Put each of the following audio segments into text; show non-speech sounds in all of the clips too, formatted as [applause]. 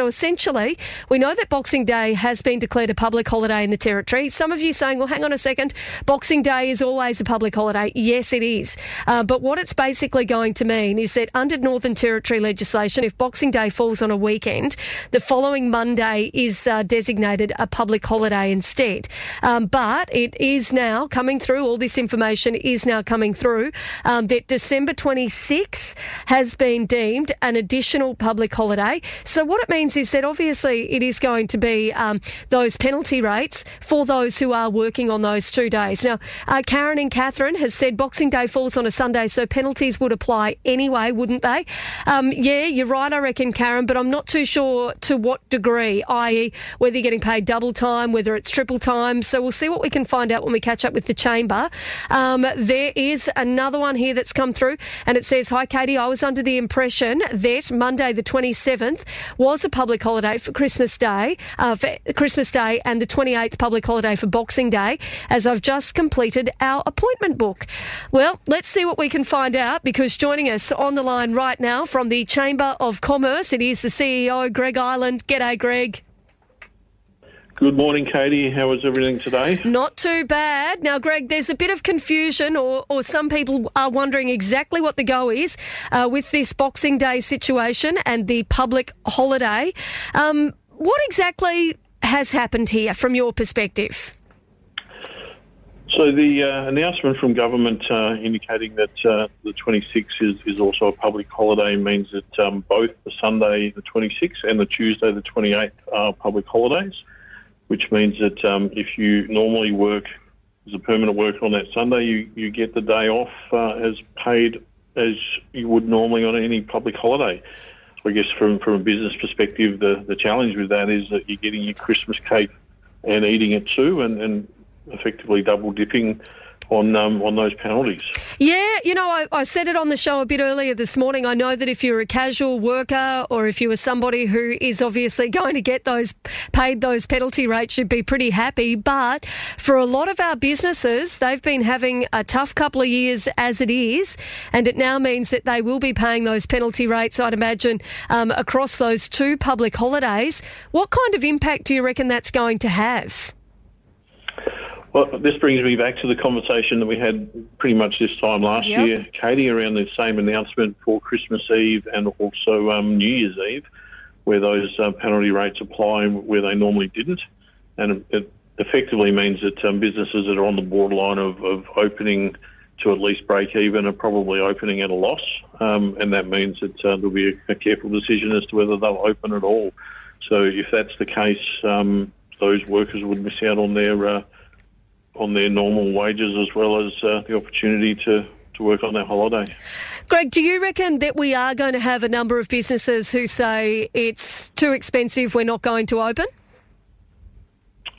So essentially, we know that Boxing Day has been declared a public holiday in the Territory. Some of you saying, well, hang on a second, Boxing Day is always a public holiday. Yes, it is. Uh, but what it's basically going to mean is that under Northern Territory legislation, if Boxing Day falls on a weekend, the following Monday is uh, designated a public holiday instead. Um, but it is now coming through, all this information is now coming through, um, that December 26 has been deemed an additional public holiday. So what it means is that obviously it is going to be um, those penalty rates for those who are working on those two days. Now, uh, Karen and Katherine has said Boxing Day falls on a Sunday, so penalties would apply anyway, wouldn't they? Um, yeah, you're right, I reckon, Karen, but I'm not too sure to what degree, i.e., whether you're getting paid double time, whether it's triple time. So we'll see what we can find out when we catch up with the chamber. Um, there is another one here that's come through, and it says, Hi, Katie, I was under the impression that Monday, the 27th, was a public holiday for Christmas Day, uh, for Christmas Day, and the 28th public holiday for Boxing Day, as I've just completed our appointment book. Well, let's see what we can find out because joining us on the line right now from the Chamber of Commerce, it is the CEO, Greg Ireland. G'day, Greg. Good morning, Katie. How is everything today? Not too bad. Now, Greg, there's a bit of confusion, or, or some people are wondering exactly what the go is uh, with this Boxing Day situation and the public holiday. Um, what exactly has happened here from your perspective? So the uh, announcement from government uh, indicating that uh, the 26th is, is also a public holiday means that um, both the Sunday the 26th and the Tuesday the 28th are public holidays, which means that um, if you normally work as a permanent worker on that Sunday, you, you get the day off uh, as paid as you would normally on any public holiday. So I guess from, from a business perspective, the, the challenge with that is that you're getting your Christmas cake and eating it too, and, and effectively double dipping on um, on those penalties. Yeah, you know, I, I, said it on the show a bit earlier this morning. I know that if you're a casual worker or if you are somebody who is obviously [laughs] going to get those paid those penalty rates, you'd be pretty happy. But for a lot of our businesses, they've been having a tough couple of years as it is, and it now means that they will be paying those penalty rates. I'd imagine um, across those two public holidays. What kind of impact do you reckon that's going to have? Well, this brings me back to the conversation that we had pretty much this time last yep. year, Katie, around the same announcement for Christmas Eve and also um, New Year's Eve, where those uh, penalty rates apply where they normally didn't. And it effectively means that um, businesses that are on the borderline of, of, opening to at least break even are probably opening at a loss. Um, and that means that uh, there'll be a, a, careful decision as to whether they'll open at all. So if that's the case, um, those workers would miss out on their uh, on their normal wages as well as uh, the opportunity to, to work on their holiday. Greg, do you reckon that we are going to have a number of businesses who say it's too expensive, we're not going to open?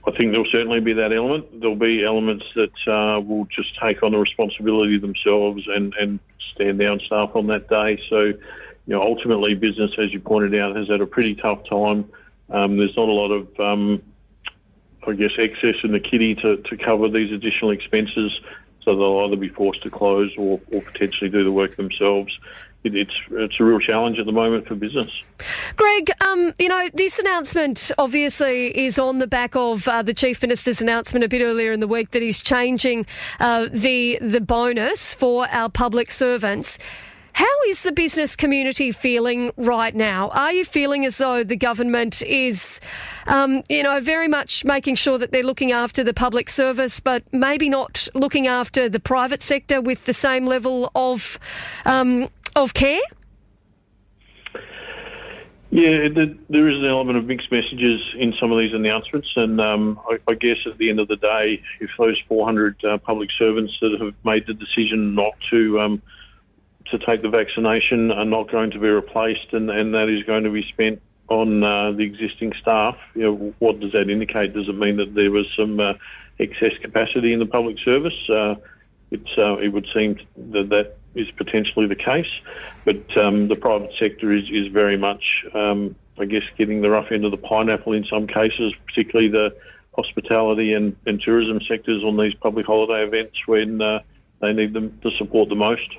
I think there'll certainly be that element. There'll be elements that uh, will just take on the responsibility themselves and, and stand down staff on that day. So, you know, ultimately, business, as you pointed out, has had a pretty tough time. Um, there's not a lot of um, I guess, excess in the kitty to, to cover these additional expenses. So they'll either be forced to close or, or potentially do the work themselves. It, it's it's a real challenge at the moment for business. Greg, um, you know this announcement obviously is on the back of uh, the chief minister's announcement a bit earlier in the week that he's changing uh, the the bonus for our public servants. How is the business community feeling right now? Are you feeling as though the government is, um, you know, very much making sure that they're looking after the public service, but maybe not looking after the private sector with the same level of um, of care? Yeah, there is an element of mixed messages in some of these announcements, and um, I, I, guess at the end of the day, if those 400 uh, public servants that have made the decision not to um, to take the vaccination are not going to be replaced, and, and that is going to be spent on uh, the existing staff. You know, what does that indicate? Does it mean that there was some uh, excess capacity in the public service? Uh, uh, it would seem that that is potentially the case, but um, the private sector is, is very much, um, I guess, getting the rough end of the pineapple in some cases, particularly the hospitality and, and tourism sectors on these public holiday events when uh, they need them to support the most.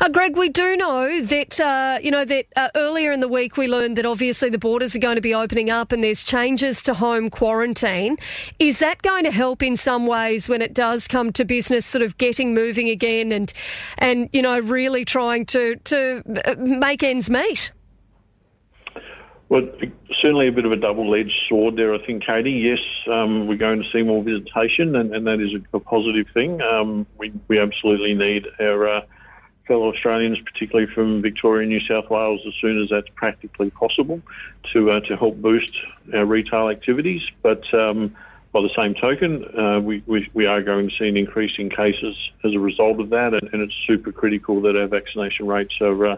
Uh, Greg, we do know that uh, you know that uh, earlier in the week we learned that obviously the borders are going to be opening up and there's changes to home quarantine. Is that going to help in some ways when it does come to business sort of getting moving again and and you know really trying to to uh, make ends meet? Well, certainly a bit of a double-edged sword there, I think, Katie. Yes, um, we're going to see more visitation, and, and that is a, a positive thing. Um, we, we absolutely need our uh, fellow Australians, particularly from Victoria and New South Wales, as soon as that's practically possible, to uh, to help boost our retail activities. But um, by the same token, uh, we, we, we are going to see an increase in cases as a result of that, and, and it's super critical that our vaccination rates are uh,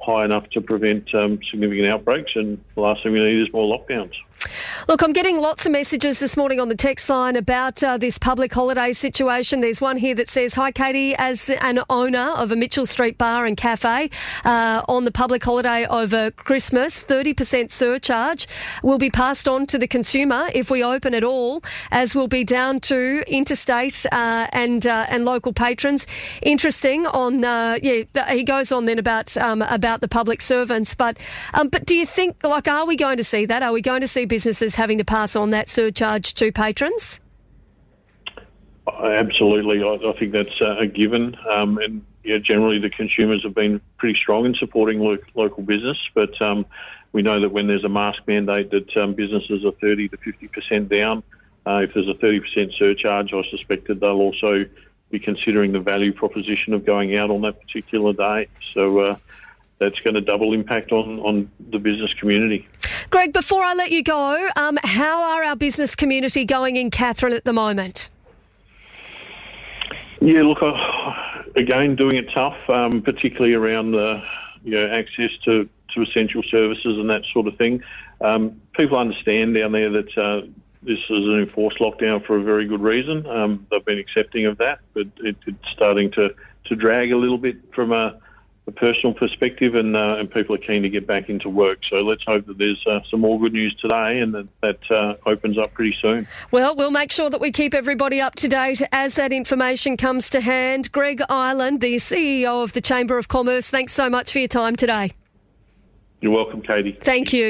high enough to prevent um, significant outbreaks. And the last thing we need is more lockdowns. Look, I'm getting lots of messages this morning on the text line about uh, this public holiday situation. There's one here that says, Hi, Katie, as an owner of a Mitchell Street bar and cafe uh, on the public holiday over Christmas, 30% surcharge will be passed on to the consumer if we open at all, as will be down to interstate uh, and uh, and local patrons. Interesting on, uh, yeah, he goes on then about um, about the public servants. But, um, but do you think, like, are we going to see that? Are we going to see businesses having to pass on that surcharge to patrons? Absolutely, I, I think that's uh, a given. Um, and yeah, generally the consumers have been pretty strong in supporting lo- local business, but um, we know that when there's a mask mandate, that um, businesses are 30 to 50 percent down. Uh, if there's a 30 percent surcharge, I suspect that they'll also be considering the value proposition of going out on that particular day. So uh, that's going to double impact on, on the business community. Greg, before I let you go, um, how are our business community going in Katherine at the moment? Yeah, look, uh, again, doing it tough, um, particularly around the you know, access to, to essential services and that sort of thing. Um, people understand down there that uh, this is an enforced lockdown for a very good reason. Um, they've been accepting of that, but it, it's starting to, to drag a little bit from a a personal perspective, and uh, and people are keen to get back into work. So let's hope that there's uh, some more good news today, and that that uh, opens up pretty soon. Well, we'll make sure that we keep everybody up to date as that information comes to hand. Greg Ireland, the CEO of the Chamber of Commerce, thanks so much for your time today. You're welcome, Katie. Thank you.